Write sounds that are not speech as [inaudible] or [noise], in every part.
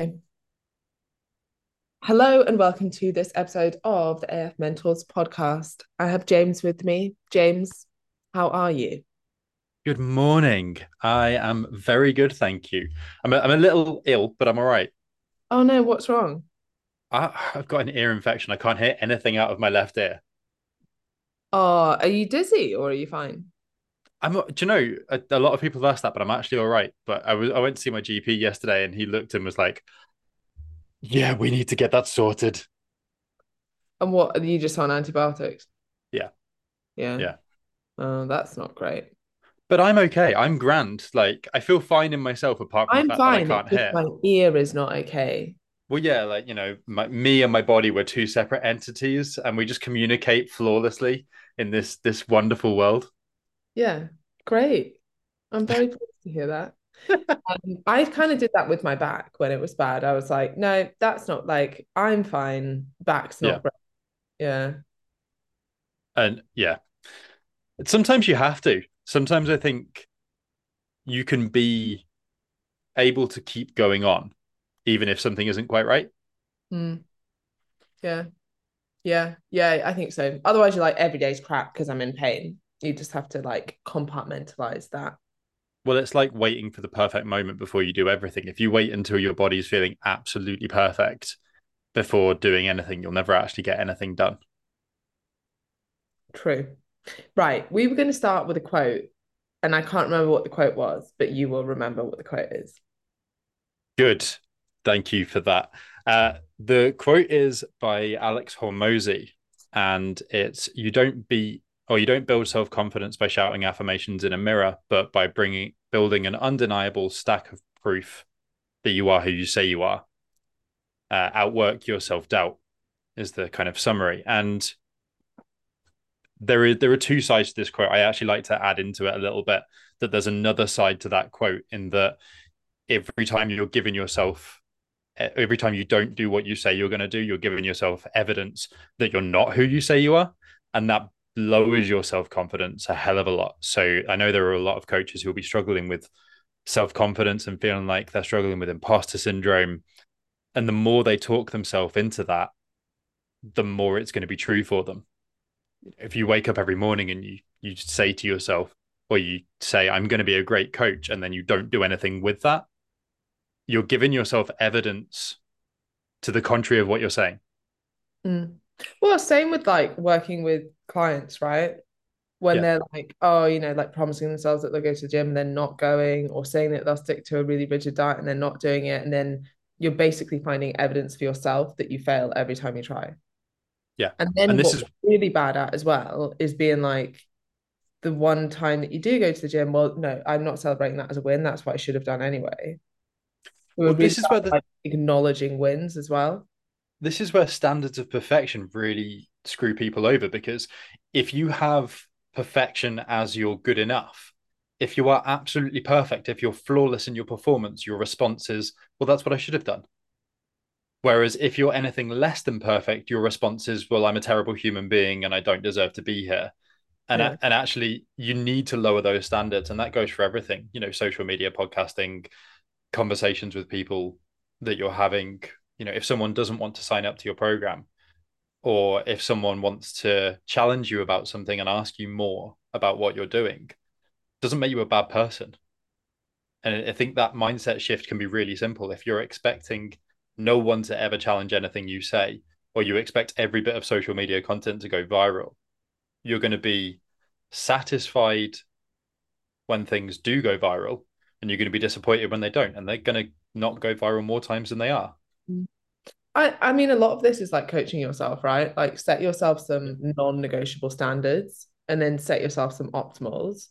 Okay. Hello and welcome to this episode of the AF Mentors podcast. I have James with me. James, how are you? Good morning. I am very good, thank you. I'm a, I'm a little ill, but I'm all right. Oh no, what's wrong? I, I've got an ear infection. I can't hear anything out of my left ear. Oh, are you dizzy or are you fine? I'm. Do you know a, a lot of people have asked that, but I'm actually all right. But I was I went to see my GP yesterday, and he looked and was like, "Yeah, we need to get that sorted." And what are you just on antibiotics? Yeah, Yeah. yeah. Oh, that's not great. But I'm okay. I'm grand. Like I feel fine in myself, apart from the I'm fact that I fine. can't hear. my ear is not okay. Well, yeah, like you know, my, me and my body were two separate entities, and we just communicate flawlessly in this this wonderful world. Yeah, great. I'm very [laughs] pleased to hear that. Um, I kind of did that with my back when it was bad. I was like, no, that's not like I'm fine. Back's Yeah. not great. Yeah. And yeah, sometimes you have to. Sometimes I think you can be able to keep going on, even if something isn't quite right. Mm. Yeah. Yeah. Yeah, I think so. Otherwise, you're like, every day's crap because I'm in pain. You just have to like compartmentalize that. Well, it's like waiting for the perfect moment before you do everything. If you wait until your body's feeling absolutely perfect before doing anything, you'll never actually get anything done. True. Right. We were going to start with a quote, and I can't remember what the quote was, but you will remember what the quote is. Good. Thank you for that. Uh, the quote is by Alex Hormozi, and it's you don't be or you don't build self confidence by shouting affirmations in a mirror, but by bringing building an undeniable stack of proof that you are who you say you are. Uh, outwork your self doubt is the kind of summary, and there is there are two sides to this quote. I actually like to add into it a little bit that there's another side to that quote in that every time you're giving yourself every time you don't do what you say you're going to do you're giving yourself evidence that you're not who you say you are and that lowers your self-confidence a hell of a lot so i know there are a lot of coaches who will be struggling with self-confidence and feeling like they're struggling with imposter syndrome and the more they talk themselves into that the more it's going to be true for them if you wake up every morning and you you say to yourself or you say i'm going to be a great coach and then you don't do anything with that you're giving yourself evidence to the contrary of what you're saying. Mm. Well, same with like working with clients, right? When Yeah. they're like, oh, you know, like promising themselves that they'll go to the gym and then not going, or saying that they'll stick to a really rigid diet and they're not doing it. And then you're basically finding evidence for yourself that you fail every time you try. Yeah. And then And this what is really bad at as well is being like, the one time that you do go to the gym, well, no, I'm not celebrating that as a win. That's what I should have done anyway. We well, this is where the acknowledging wins as well. this is where standards of perfection really screw people over because if you have perfection as you're good enough, if you are absolutely perfect, if you're flawless in your performance, your response is, well, that's what I should have done. Whereas if you're anything less than perfect, your response is, well, I'm a terrible human being and I don't deserve to be here. And, Yeah. and actually, you need to lower those standards. And that goes for everything, you know, social media, podcasting, conversations with people that you're having. You know, if someone doesn't want to sign up to your program, or if someone wants to challenge you about something and ask you more about what you're doing, doesn't make you a bad person. And I think that mindset shift can be really simple. If you're expecting no one to ever challenge anything you say, or you expect every bit of social media content to go viral, you're going to be satisfied when things do go viral, and you're going to be disappointed when they don't. And they're going to not go viral more times than they are. Mm. I, I mean, a lot of this is like coaching yourself, right? Like set yourself some non-negotiable standards and then set yourself some optimals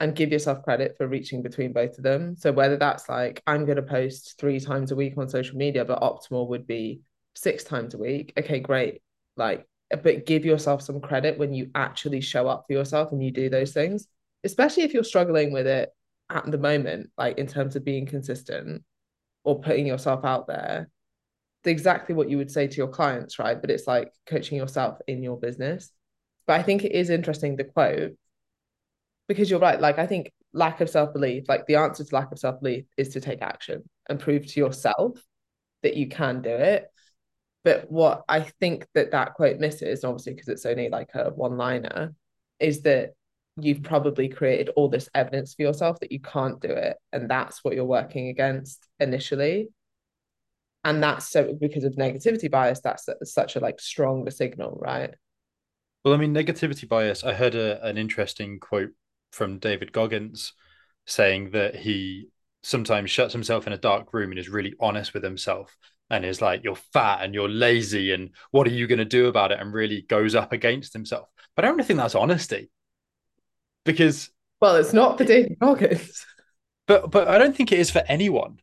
and give yourself credit for reaching between both of them. So whether that's like, I'm going to post three times a week on social media, but optimal would be six times a week. Okay, great. Like, but give yourself some credit when you actually show up for yourself and you do those things, especially if you're struggling with it at the moment, like in terms of being consistent or putting yourself out there exactly what you would say to your clients, right? But it's like coaching yourself in your business. But I think it is interesting the quote because you're right. Like I think lack of self belief, like the answer to lack of self belief is to take action and prove to yourself that you can do it. But what I think that that quote misses, obviously because it's only like a one liner, is that you've probably created all this evidence for yourself that you can't do it. And that's what you're working against initially. And that's so because of negativity bias, that's such a like stronger signal, right? Well, I mean, negativity bias, I heard a, an interesting quote from David Goggins saying that he sometimes shuts himself in a dark room and is really honest with himself and is like, you're fat and you're lazy and what are you going to do about it? And really goes up against himself. But I don't think that's honesty because. Well, it's not for David Goggins. But but I don't think it is for anyone.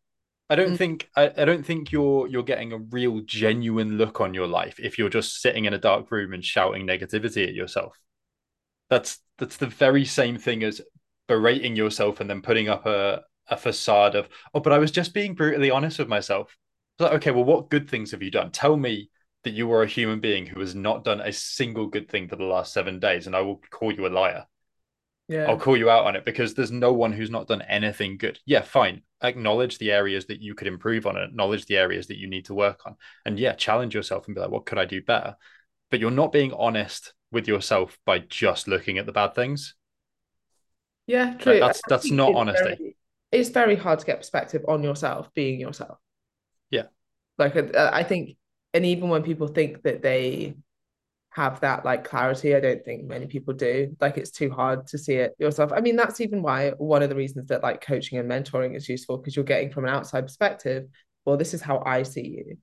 I don't mm. think I, I don't think you're you're getting a real genuine look on your life if you're just sitting in a dark room and shouting negativity at yourself. That's that's the very same thing as berating yourself and then putting up a, a facade of, oh, but I was just being brutally honest with myself. Like, okay, well, what good things have you done? Tell me that you are a human being who has not done a single good thing for the last seven days, and I will call you a liar. Yeah. I'll call you out on it because there's no one who's not done anything good. Yeah, fine. Acknowledge the areas that you could improve on, acknowledge the areas that you need to work on. And yeah, challenge yourself and be like, what could I do better? But you're not being honest with yourself by just looking at the bad things. Yeah, true. Like that's that's not it's honesty. Very, it's very hard to get perspective on yourself being yourself. Yeah. Like I think, and even when people think that they have that like clarity, I don't think many people do. Like it's too hard to see it yourself. I mean, that's even why one of the reasons that like coaching and mentoring is useful because you're getting from an outside perspective. Well, this is how I see you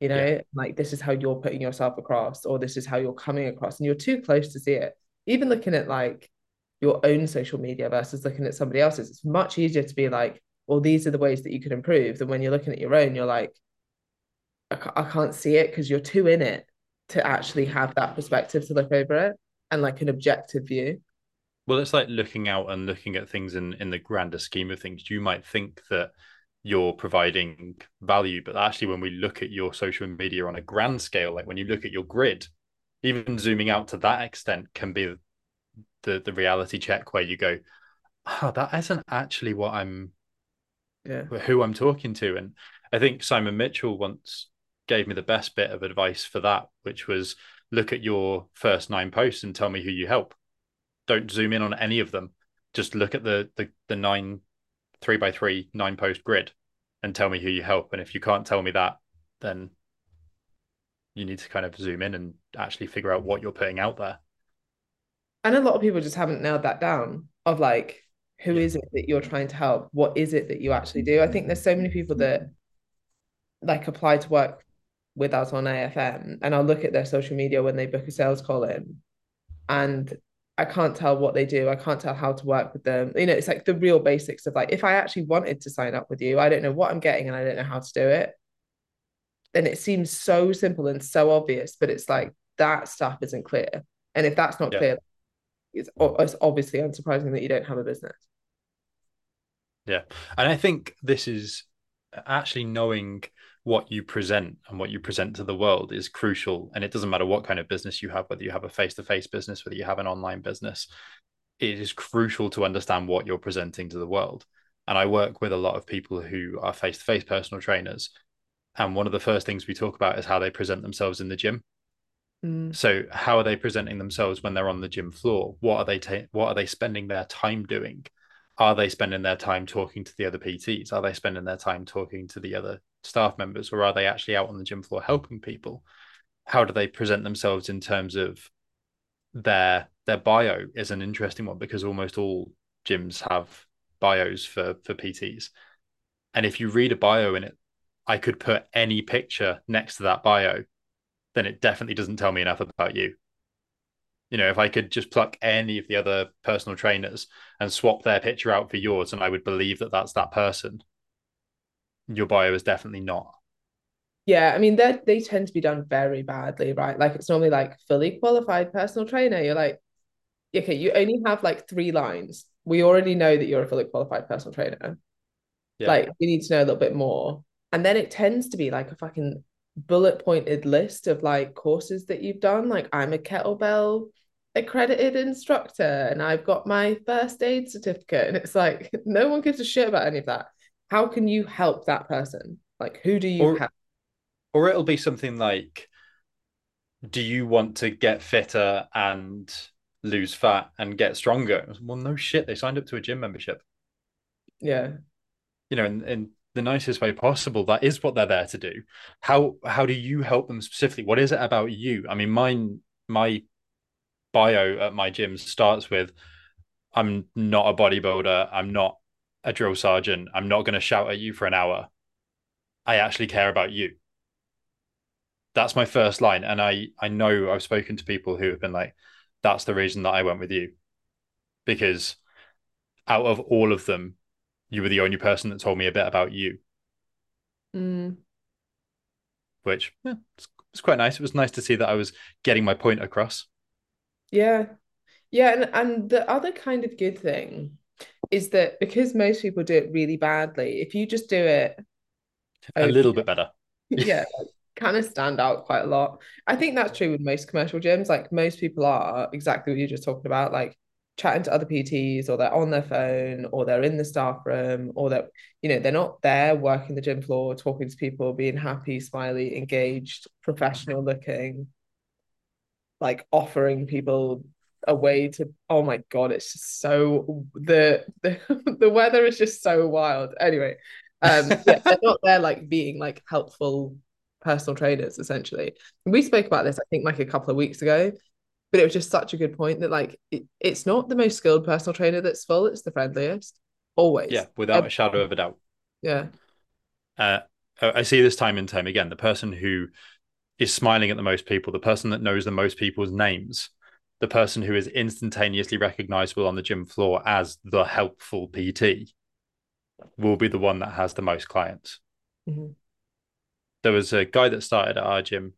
you know yeah. like this is how you're putting yourself across or this is how you're coming across and you're too close to see it even looking at like your own social media versus looking at somebody else's it's much easier to be like well these are the ways that you could improve than when you're looking at your own you're like I, I can't see it because you're too in it to actually have that perspective to look over it and like an objective view well it's like looking out and looking at things in in the grander scheme of things you might think that you're providing value. But actually, when we look at your social media on a grand scale, like when you look at your grid, even zooming out to that extent can be the the reality check where you go, oh, that isn't actually what I'm, yeah, who I'm talking to. And I think Simon Mitchell once gave me the best bit of advice for that, which was look at your first nine posts and tell me who you help. Don't zoom in on any of them. Just look at the the, the nine three by three nine post grid and tell me who you help. And if you can't tell me that, then you need to kind of zoom in and actually figure out what you're putting out there. And a lot of people just haven't nailed that down of like, who yeah. is it that you're trying to help? What is it that you actually do? I think there's so many people mm. that like apply to work with us on AFM and I'll look at their social media when they book a sales call in and I can't tell what they do. I can't tell how to work with them. You know, it's like the real basics of like, if I actually wanted to sign up with you, I don't know what I'm getting and I don't know how to do it. Then it seems so simple and so obvious, but it's like that stuff isn't clear. And if that's not yeah. clear, it's, it's obviously unsurprising that you don't have a business. Yeah. And I think this is actually knowing what you present and what you present to the world is crucial. And it doesn't matter what kind of business you have, whether you have a face to face business, whether you have an online business, it is crucial to understand what you're presenting to the world. And I work with a lot of people who are face to face personal trainers. And one of the first things we talk about is how they present themselves in the gym. Mm. So, how are they presenting themselves when they're on the gym floor? What are they ta- what are they spending their time doing? Are they spending their time talking to the other PTs? Are they spending their time talking to the other staff members, or are they actually out on the gym floor helping people? How do they present themselves in terms of their their bio is an interesting one because almost all gyms have bios for for PTs. And if you read a bio in it, I could put any picture next to that bio, then it definitely doesn't tell me enough about you. You know, if I could just pluck any of the other personal trainers and swap their picture out for yours, and I would believe that that's that person, your bio is definitely not. Yeah, I mean they they tend to be done very badly, right? Like it's normally like fully qualified personal trainer. You're like, okay, you only have like three lines. We already know that you're a fully qualified personal trainer. Yeah. Like we need to know a little bit more. And then it tends to be like a fucking bullet pointed list of like courses that you've done. Like I'm a kettlebell accredited instructor and I've got my first aid certificate. And it's like [laughs] no one gives a shit about any of that how can you help that person? Like, who do you Or- help? Or it'll be something like, do you want to get fitter and lose fat and get stronger? Well, no shit. They signed up to a gym membership. Yeah. You know, and, in the nicest way possible. That is what they're there to do. How how do you help them specifically? What is it about you? I mean, mine my bio at my gym starts with I'm not a bodybuilder, I'm not a drill sergeant, I'm not going to shout at you for an hour. I actually care about you. That's my first line and I I know I've spoken to people who have been like that's the reason that I went with you. Because out of all of them, you were the only person that told me a bit about you, Mm. which yeah, it's, it's quite nice. It was nice to see that I was getting my point across. Yeah. Yeah. And, and the other kind of good thing is that because most people do it really badly, if you just do it A little bit better. [laughs] yeah, kind of stand out quite a lot. I think that's true with most commercial gyms. Like most people are exactly what you're just talking about, like chatting to other PTs or they're on their phone or they're in the staff room or they're, you know, they're not there working the gym floor, talking to people, being happy, smiley, engaged, professional looking, like offering people a way to oh my god it's just so the the, [laughs] the weather is just so wild. Anyway um yeah, they're not there like being like helpful personal trainers essentially. We spoke about this i think like a couple of weeks ago but it was just such a good point that like it, it's not the most skilled personal trainer that's full it's the friendliest always Yeah, without Um, a shadow of a doubt. yeah Uh, I see this time and time again. The person who is smiling at the most people, the person that knows the most people's names, the person who is instantaneously recognizable on the gym floor as the helpful PT will be the one that has the most clients. Mhm. There was a guy that started at our gym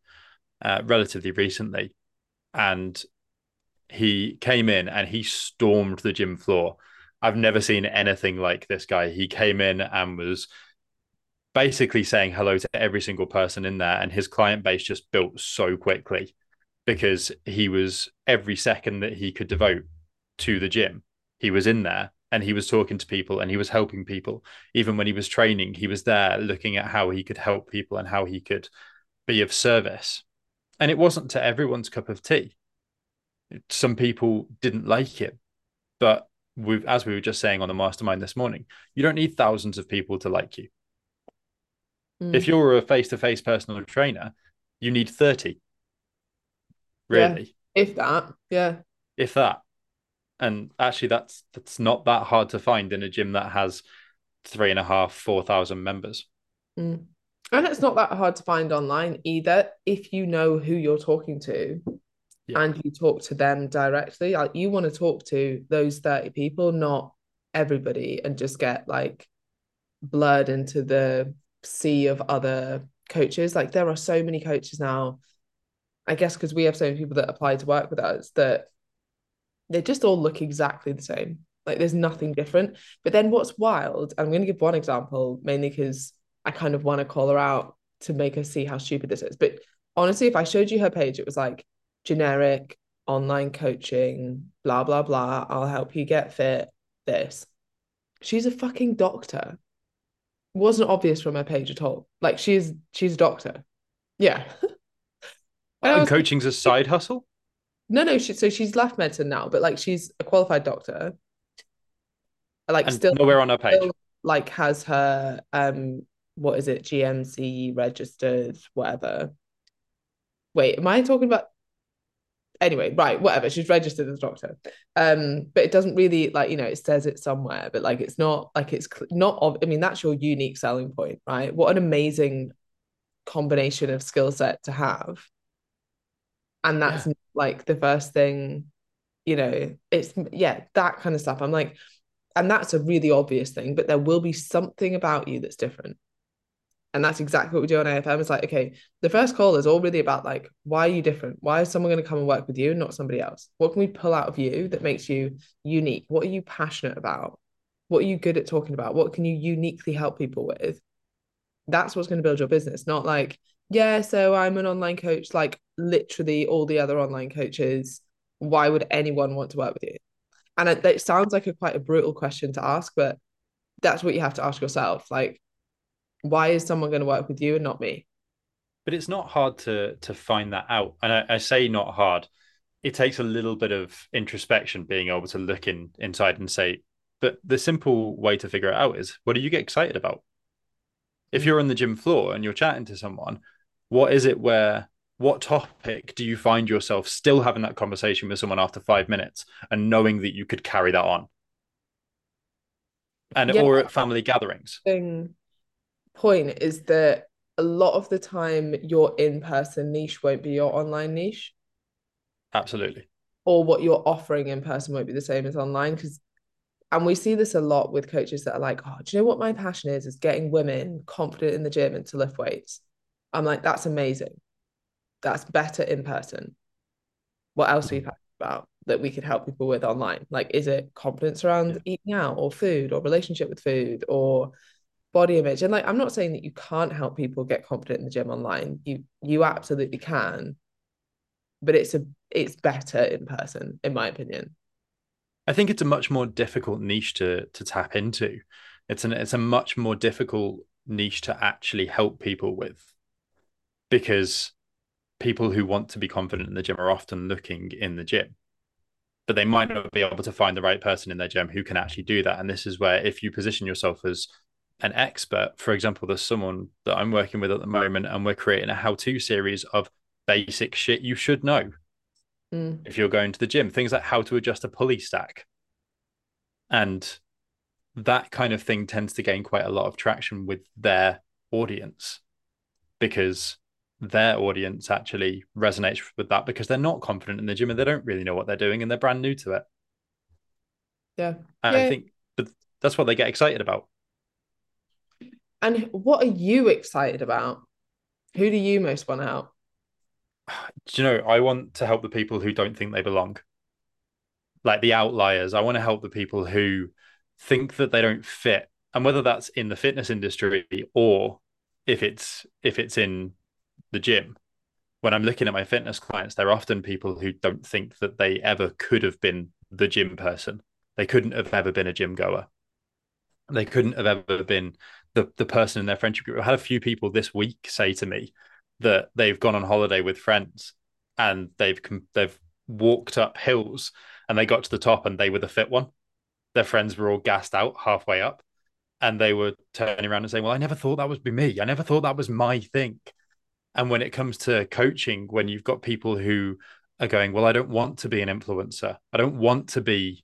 uh, relatively recently, and he came in and he stormed the gym floor. I've never seen anything like this guy. He came in and was basically saying hello to every single person in there, and his client base just built so quickly because he was every second that he could devote to the gym, he was in there and he was talking to people and he was helping people. Even when he was training, he was there looking at how he could help people and how he could be of service. And it wasn't to everyone's cup of tea. Some people didn't like it, but with as we were just saying on the mastermind this morning, you don't need thousands of people to like you. Mm. If you're a face-to-face personal trainer, you need 30. Yeah. Really, if that yeah if that. And actually that's that's not that hard to find in a gym that has three and a half, four thousand members. Mm. And it's not that hard to find online either if you know who you're talking to Yeah. and you talk to them directly. Like you want to talk to those 30 people, not everybody, and just get like blurred into the sea of other coaches. Like there are so many coaches now. I guess because we have so many people that apply to work with us that they just all look exactly the same. Like there's nothing different. But then what's wild, I'm going to give one example mainly because I kind of want to call her out to make her see how stupid this is. But honestly, if I showed you her page, it was like generic online coaching, blah, blah, blah. I'll help you get fit. This. She's a fucking doctor. Wasn't obvious from her page at all. Like she's she's a doctor. Yeah. [laughs] And And was coaching's a side hustle. no, no, she, so she's left medicine now, but like she's a qualified doctor. Like And still nowhere on her page. still, like has her um what is it? GMC registered whatever. Wait am I talking about anyway right whatever she's registered as a doctor. Um but it doesn't really like you know it says it somewhere but like it's not like it's cl- not of I mean that's your unique selling point right? What an amazing combination of skill set to have. And that's like the first thing you know it's yeah that kind of stuff. I'm like and that's a really obvious thing, but there will be something about you that's different. And that's exactly what we do on AFM. It's like, okay, the first call is all really about like, why are you different? Why is someone going to come and work with you and not somebody else? What can we pull out of you that makes you unique? What are you passionate about? What are you good at talking about? What can you uniquely help people with? That's what's going to build your business, not like, yeah, so I'm an online coach, like literally all the other online coaches. Why would anyone want to work with you? And it, it sounds like a quite a brutal question to ask, but that's what you have to ask yourself. Like, Why is someone going to work with you and not me? But it's not hard to to find that out. And I, I say not hard. It takes a little bit of introspection being able to look in inside and say, but the simple way to figure it out is what do you get excited about? If mm. you're on the gym floor and you're chatting to someone, what is it where what topic do you find yourself still having that conversation with someone after five minutes and knowing that you could carry that on? And yeah. or at family gatherings. Thing point is that a lot of the time your in-person niche won't be your online niche. Absolutely. Or what you're offering in person won't be the same as online because and we see this a lot with coaches that are like, oh, do you know what my passion is? Is getting women confident in the gym and to lift weights. I'm like, that's amazing. That's better in person. What else are you passionate about that we could help people with online? Like, is it confidence around yeah. eating out or food or relationship with food or body image? And like, I'm not saying that you can't help people get confident in the gym online. You you absolutely can, but it's a it's better in person, in my opinion. I think it's a much more difficult niche to to tap into. It's an it's a much more difficult niche to actually help people with because people who want to be confident in the gym are often looking in the gym but they might not be able to find the right person in their gym who can actually do that and this is where if you position yourself as an expert for example there's someone that i'm working with at the moment and we're creating a how-to series of basic shit you should know mm. if you're going to the gym things like how to adjust a pulley stack and that kind of thing tends to gain quite a lot of traction with their audience because their audience actually resonates with that because they're not confident in the gym and they don't really know what they're doing and they're brand new to it. Yeah. And yeah. I think but that's what they get excited about. And what are you excited about? Who do you most want help? Do you know, I want to help the people who don't think they belong. Like the outliers. I want to help the people who think that they don't fit. And whether that's in the fitness industry or if it's if it's in the gym, when I'm looking at my fitness clients, they're often people who don't think that they ever could have been the gym person. They couldn't have ever been a gym goer. They couldn't have ever been the, the person in their friendship group. I had a few people this week say to me that they've gone on holiday with friends and they've they've walked up hills and they got to the top and they were the fit one. Their friends were all gassed out halfway up and they were turning around and saying, Well, I never thought that was be me. I never thought that was my thing. And when it comes to coaching, when you've got people who are going, well, I don't want to be an influencer. I don't want to be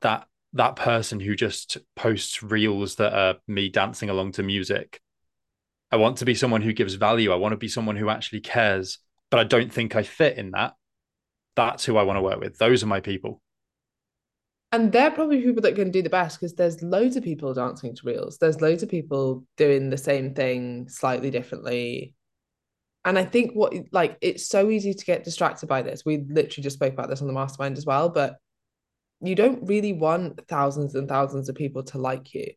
that that person who just posts reels that are me dancing along to music. I want to be someone who gives value. I want to be someone who actually cares, but I don't think I fit in that. That's who I want to work with. Those are my people. And they're probably people that can do the best because there's loads of people dancing to reels. There's loads of people doing the same thing slightly differently and I think what like it's so easy to get distracted by this. We literally just spoke about this on the mastermind as well, but you don't really want thousands and thousands of people to like you.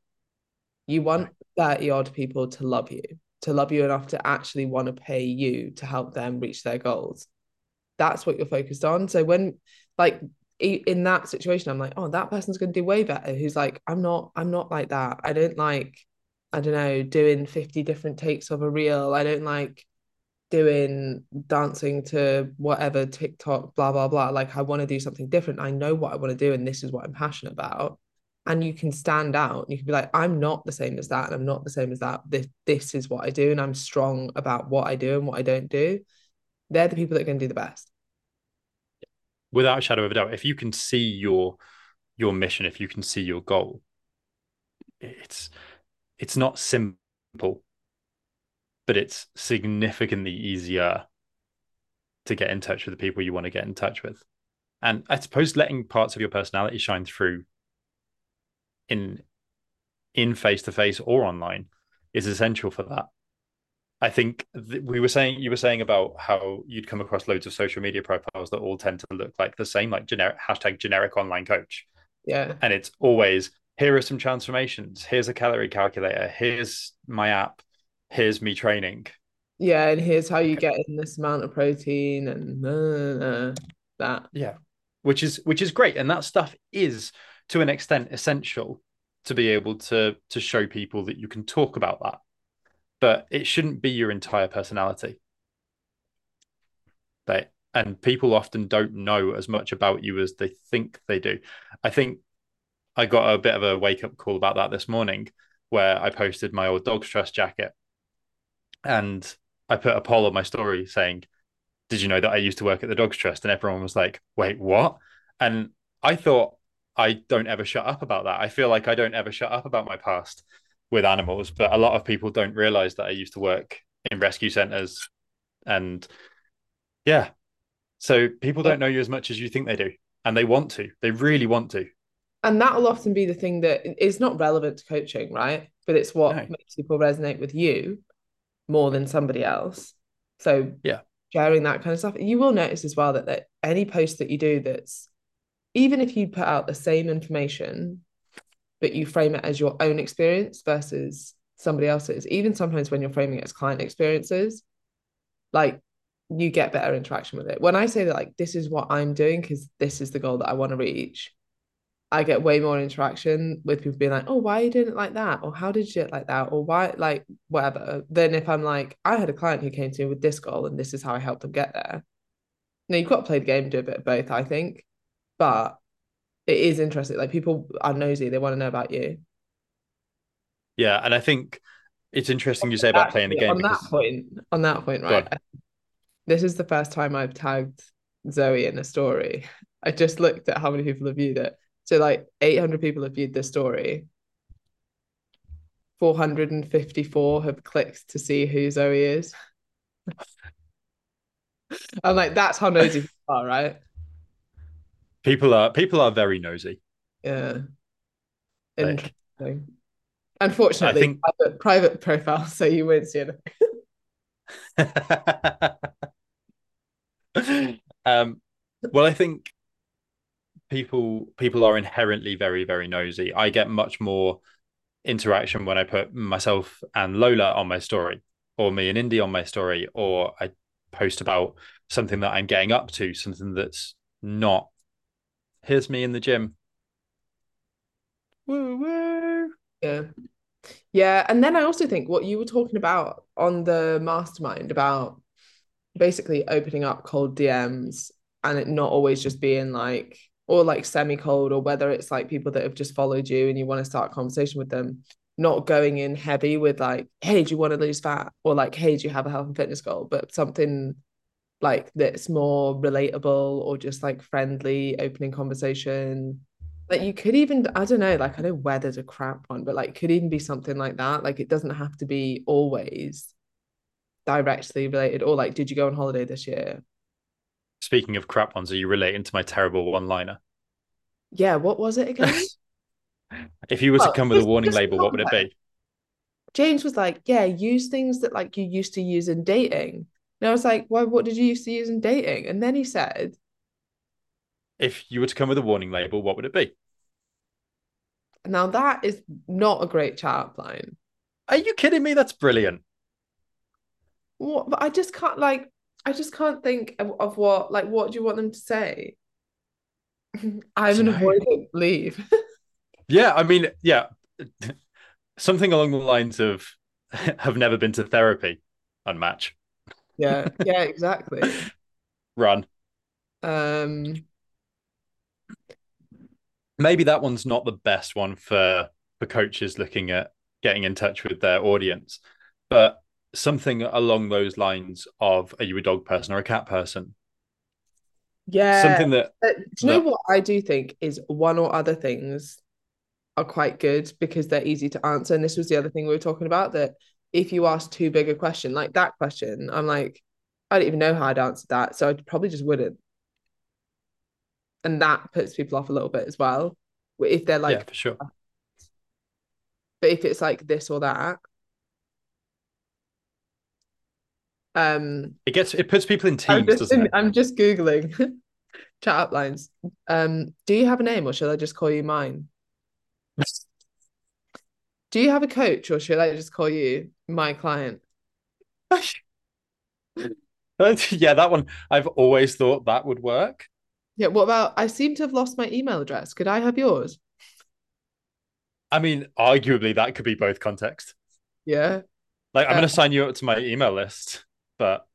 You want 30 odd people to love you, to love you enough to actually want to pay you to help them reach their goals. That's what you're focused on. So when like in that situation, I'm like, oh, that person's to do way better. Who's like, I'm not, I'm not like that. I don't like, I don't know, doing 50 different takes of a reel. I don't like doing dancing to whatever TikTok, blah, blah, blah. Like, I want to do something different. I know what I want to do, and this is what I'm passionate about. And you can stand out. You can be like, I'm not the same as that, and I'm not the same as that. This, this is what I do, and I'm strong about what I do and what I don't do. They're the people that can do the best. Without a shadow of a doubt, if you can see your your mission, if you can see your goal, it's it's not simple but it's significantly easier to get in touch with the people you want to get in touch with. And I suppose letting parts of your personality shine through in in face to face or online is essential for that. I think th- we were saying you were saying about how you'd come across loads of social media profiles that all tend to look like the same, like generic hashtag generic online coach. Yeah. And it's always here are some transformations. Here's a calorie calculator. Here's my app here's me training. Yeah, and here's how you get in this amount of protein and uh, that. Yeah, which is which is great, and that stuff is to an extent essential to be able to to show people that you can talk about that. but it shouldn't be your entire personality. They and people often don't know as much about you as they think they do. I think I got a bit of a wake up call about that this morning where I posted my old Dogs Trust jacket and I put a poll on my story saying, Did you know that I used to work at the Dogs Trust? And everyone was like, Wait, what? And I thought, I don't ever shut up about that. I feel like I don't ever shut up about my past with animals, but a lot of people don't realize that I used to work in rescue centers and yeah. So people don't know you as much as you think they do. And they want to. They really want to and that'll often be the thing that is not relevant to coaching, right? But it's what no. makes people resonate with you more than somebody else. So yeah, sharing that kind of stuff. You will notice as well that, that any post that you do that's even if you put out the same information, but you frame it as your own experience versus somebody else's, even sometimes when you're framing it as client experiences, like you get better interaction with it. When I say that like this is what I'm doing because this is the goal that I want to reach, I get way more interaction with people being like, oh, why you doing it like that? Or how did you do it like that? Or why, like, whatever. Then if I'm like, I had a client who came to me with this goal and this is how I helped them get there. Now, you've got to play the game, do a bit of both, I think. But it is interesting. Like, people are nosy, they want to know about you. Yeah. And I think it's interesting you say about Actually, playing the game. On because... that point, on that point, right? This is the first time I've tagged Zoe in a story. I just looked at how many people have viewed it so like 800 people have viewed this story. 454 have clicked to see who Zoe is. [laughs] I'm like, that's how nosy [laughs] people are, right? People are people are very nosy. Yeah. Interesting. Like, Unfortunately, I think... private, private profile, so you won't see it. [laughs] um, well, I think people people are inherently very very nosy. I get much more interaction when I put myself and Lola on my story, or me and Indy on my story, or I post about something that I'm getting up to, something that's not here's me in the gym. Woo woo. Yeah. Yeah. And then I also think what you were talking about on the mastermind about basically opening up cold DMs and it not always just being like or like semi cold, or whether it's like people that have just followed you and you want to start a conversation with them, not going in heavy with like, hey, do you want to lose fat? Or like, hey, do you have a health and fitness goal? But something like that's more relatable or just like friendly, opening conversation. Like you could even, I don't know, like I know weather's a crap one, but like could even be something like that. Like it doesn't have to be always directly related. Or like, did you go on holiday this year? Speaking of crap ones, are you relating to my terrible one liner? Yeah, what was it again? [laughs] if you were well, to come with a warning label, what would it be? James was like, Yeah, use things that like you used to use in dating. And I was like, Why what did you used to use in dating? And then he said, If you were to come with a warning label, what would it be? Now that is not a great chat line. Are you kidding me? That's brilliant. What but I just can't like I just can't think of, of what like what do you want them to say? [laughs] I'm an avoidant leave. [laughs] yeah, I mean, yeah. [laughs] Something along the lines of have never been to therapy unmatch. Yeah, yeah, exactly. Run. Um maybe that one's not the best one for for coaches looking at getting in touch with their audience. But something along those lines of are you a dog person or a cat person? Yeah. Something that uh, do you know what I do think is one or other things are quite good because they're easy to answer. And this was the other thing we were talking about that if you ask too big a question, like that question, I'm like, I don't even know how I'd answer that. So I probably just wouldn't. And that puts people off a little bit as well. If they're like, yeah, for sure. But if it's like this or that, Um, it gets it puts people in teams, I'm in, it? I'm just googling [laughs] chat uplines. Um, do you have a name, or should I just call you mine? [laughs] do you have a coach, or should I just call you my client? [laughs] yeah, that one. I've always thought that would work. Yeah. What about? I seem to have lost my email address. Could I have yours? I mean, arguably that could be both context. Yeah. Like, I'm Uh, going to sign you up to my email list, but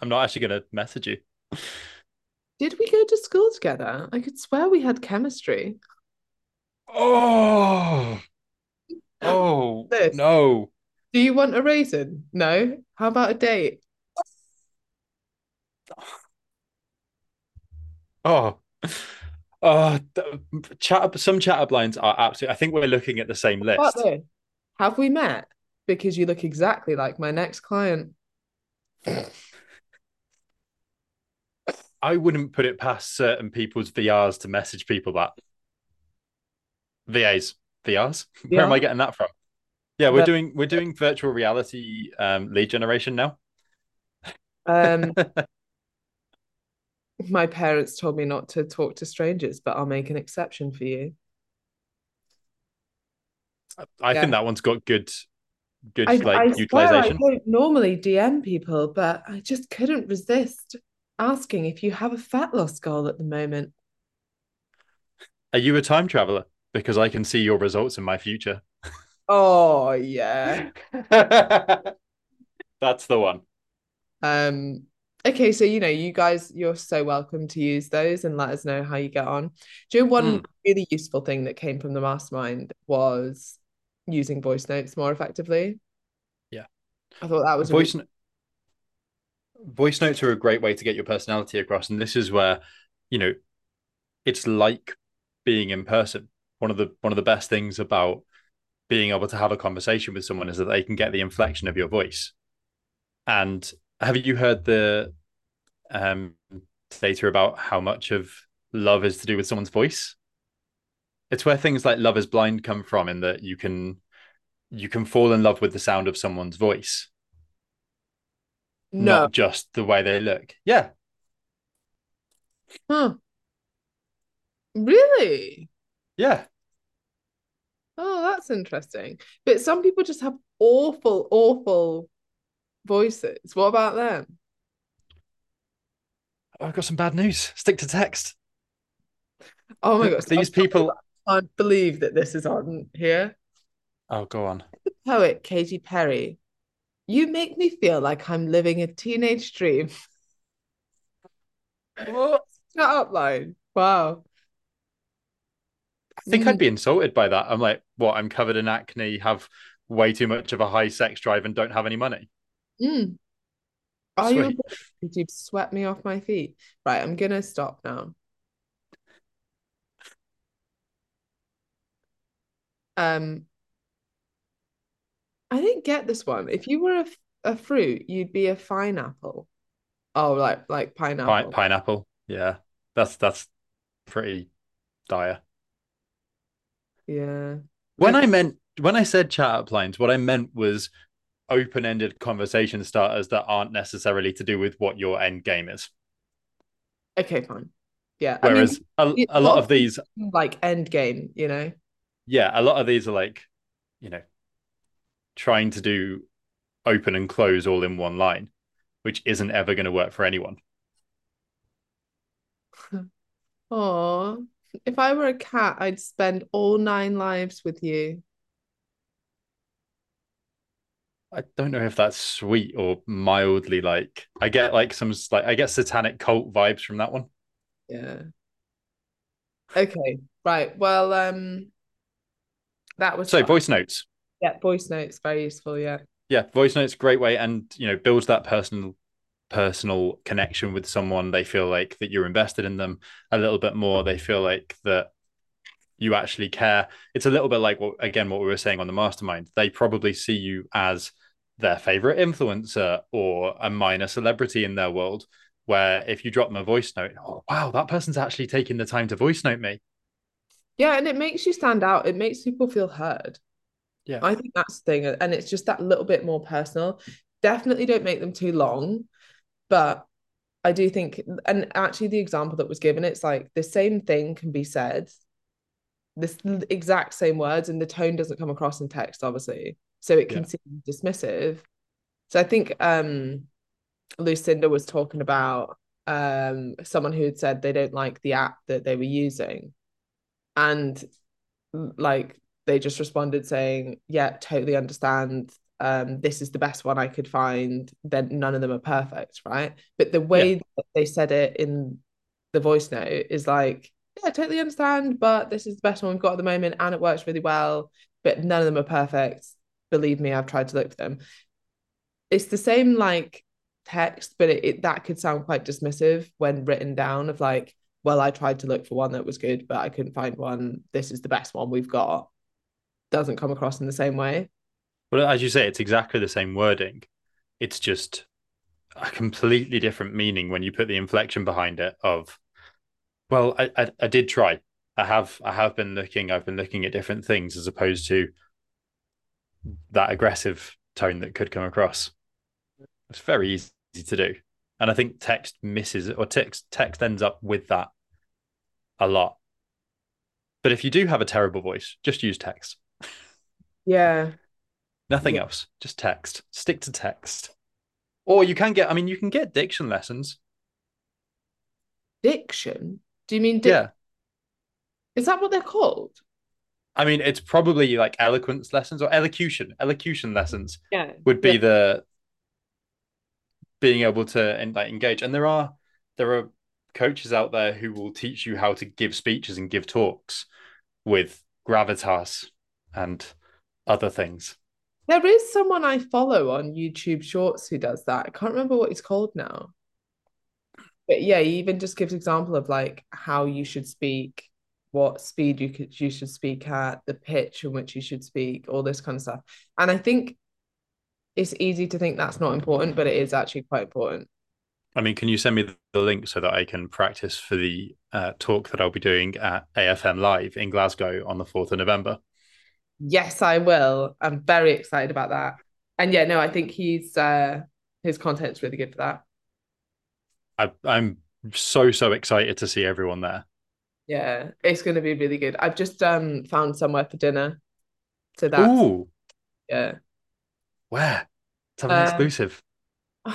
I'm not actually going to message you. Did we go to school together? I could swear we had chemistry. Oh, [gasps] oh, This. no. Do you want a raisin? No. How about a date? [sighs] Oh, [sighs] oh, chat. Some chat up lines are absolutely. I think we're looking at the same list. Have we met? Because you look exactly like my next client. I wouldn't put it past certain people's VRs to message people that. VAs, VRs. Where am I getting that from? Yeah, we're But- doing we're doing virtual reality um, lead generation now. Um, [laughs] my parents told me not to talk to strangers, but I'll make an exception for you. I Yeah. think that one's got good, good I, like I swear I utilization. don't normally DM people, but I just couldn't resist asking if you have a fat loss goal at the moment. Are you a time traveler? Because I can see your results in my future. Oh yeah. [laughs] That's the one. Um, okay, so you know, you guys, you're so welcome to use those and let us know how you get on. Do you know one Mm. really useful thing that came from the mastermind was using voice notes more effectively? Yeah. I thought that was a Voice really- voice notes are a great way to get your personality across, and this is where you know it's like being in person. One of the one of the best things about being able to have a conversation with someone is that they can get the inflection of your voice. And have you heard the um, data about how much of love is to do with someone's voice? It's where things like Love Is Blind come from, in that you can you can fall in love with the sound of someone's voice, no. not just the way they look. Yeah, Huh. Really? yeah. Oh, that's interesting. But some people just have awful, awful voices. What about them? I've got some bad news. Stick to text. Oh my gosh, These people. I can't believe that this is on here. Oh, go on. The Poet Katy Perry. You make me feel like I'm living a teenage dream. [laughs] Oh, shut up, line. Wow. I think I'd be insulted by that. I'm like, what? I'm covered in acne, have way too much of a high sex drive, and don't have any money. Mm. Are you? Sweet. Because you've swept me off my feet. Right, I'm gonna stop now. Um, I didn't get this one. If you were a fruit, you'd be a pineapple. Oh, like like Pi- pineapple. pineapple. Yeah, that's that's pretty dire. Yeah. When I meant when I said chat up lines, what I meant was open-ended conversation starters that aren't necessarily to do with what your end game is. Okay, fine. Yeah. I mean, Whereas a, a lot of these, like end game, you know. Yeah, a lot of these are like, you know, trying to do open and close all in one line, which isn't ever going to work for anyone. [laughs] Oh, if I were a cat, I'd spend all nine lives with you. I don't know if that's sweet or mildly like I get like some like I get satanic cult vibes from that one. Yeah. Okay, right. Well, um, that was So voice notes. Yeah, voice notes, very useful. Yeah. Yeah, voice notes great way and you know builds that personal personal connection with someone. They feel like that you're invested in them a little bit more. They feel like that you actually care. It's a little bit like what again what we were saying on the mastermind. They probably see you as their favorite influencer or a minor celebrity in their world. Where if you drop them a voice note, oh wow, that person's actually taking the time to voice note me. Yeah, and it makes you stand out. It makes people feel heard. Yeah. I think that's the thing. And it's just that little bit more personal. Definitely don't make them too long. But I do think, and actually, the example that was given, it's like the same thing can be said, this exact same words, and the tone doesn't come across in text, obviously. So it can Yeah. seem dismissive. So I think um Lucinda was talking about um someone who had said they don't like the app that they were using. And like they just responded saying, Yeah, totally understand. um, this is the best one I could find, then none of them are perfect, right? But the way yeah. that they said it in the voice note is like, yeah, I totally understand, but this is the best one we've got at the moment and it works really well, but none of them are perfect. Believe me, I've tried to look for them. It's the same like text, but it, it that could sound quite dismissive when written down of like, well, I tried to look for one that was good, but I couldn't find one. This is the best one we've got. Doesn't come across in the same way. Well, as you say, it's exactly the same wording. It's just a completely different meaning when you put the inflection behind it of well I, I, I did try i have i have been looking i've been looking at different things as opposed to that aggressive tone that could come across it's very easy to do and i think text misses or text text ends up with that a lot but if you do have a terrible voice just use text yeah nothing yeah. else just text stick to text or you can get, I mean, you can get diction lessons. Diction? Do you mean? Di- yeah. Is that what they're called? I mean, it's probably like eloquence lessons or elocution. Elocution lessons. Yeah. Would be yeah. the being able to and like engage. And there are there are coaches out there who will teach you how to give speeches and give talks with gravitas and other things. There is someone I follow on YouTube Shorts who does that. I can't remember what he's called now. But yeah, he even just gives example of like how you should speak, what speed you could you should speak at, the pitch in which you should speak, all this kind of stuff. And I think it's easy to think that's not important, but it is actually quite important. I mean, can you send me the link so that I can practice for the uh, talk that I'll be doing at AFM Live in Glasgow on the 4th of November? Yes, I will. I'm very excited about that. And yeah, no, I think he's uh his content's really good for that. I, I'm so so excited to see everyone there. Yeah, it's going to be really good. I've just um found somewhere for dinner, so that. Ooh. Yeah. Where? Something um, exclusive. [sighs]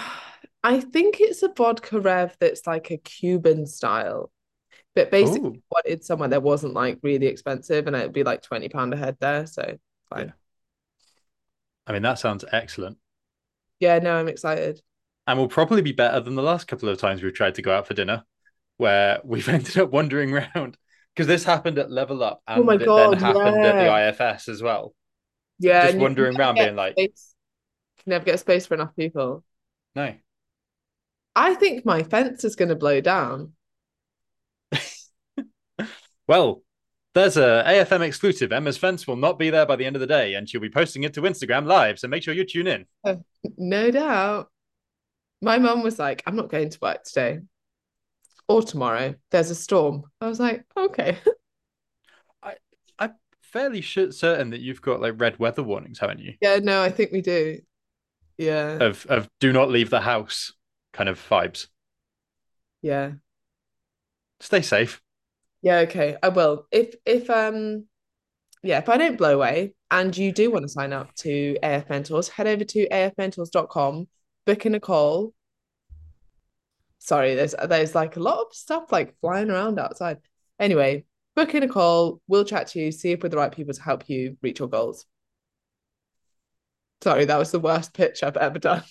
I think it's a vodka rev that's like a Cuban style. But basically, Ooh. wanted somewhere that wasn't like really expensive, and it'd be like twenty pound a head there. So fine. Yeah. I mean, that sounds excellent. Yeah, no, I'm excited. And will probably be better than the last couple of times we've tried to go out for dinner, where [laughs] we've ended up wandering around. Because this happened at Level Up, and oh my God, it then happened yeah. at the IFS as well. Yeah, just wandering around, being like, space. Never get space for enough people. No, I think my fence is going to blow down. [laughs] Well, there's a AFM exclusive. Emma's fence will not be there by the end of the day, and she'll be posting it to Instagram live. So make sure you tune in. Uh, no doubt. My mum was like, "I'm not going to work today or tomorrow. There's a storm." I was like, "Okay." [laughs] I I'm fairly certain that you've got like red weather warnings, haven't you? Yeah, no, I think we do. Yeah. Of of do not leave the house kind of vibes. Yeah. Stay safe. Yeah, okay. I will. If if um yeah, if I don't blow away and you do want to sign up to AF Mentors, head over to afmentors.com, book in a call. Sorry, there's there's like a lot of stuff like flying around outside. Anyway, book in a call, we'll chat to you, see if we're the right people to help you reach your goals. Sorry, that was the worst pitch I've ever done.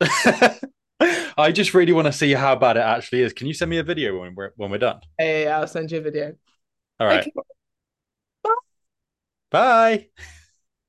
[laughs] [laughs] I just really want to see how bad it actually is. Can you send me a video when we're when we're done? Hey, I'll send you a video. All right. Okay. Bye. Bye.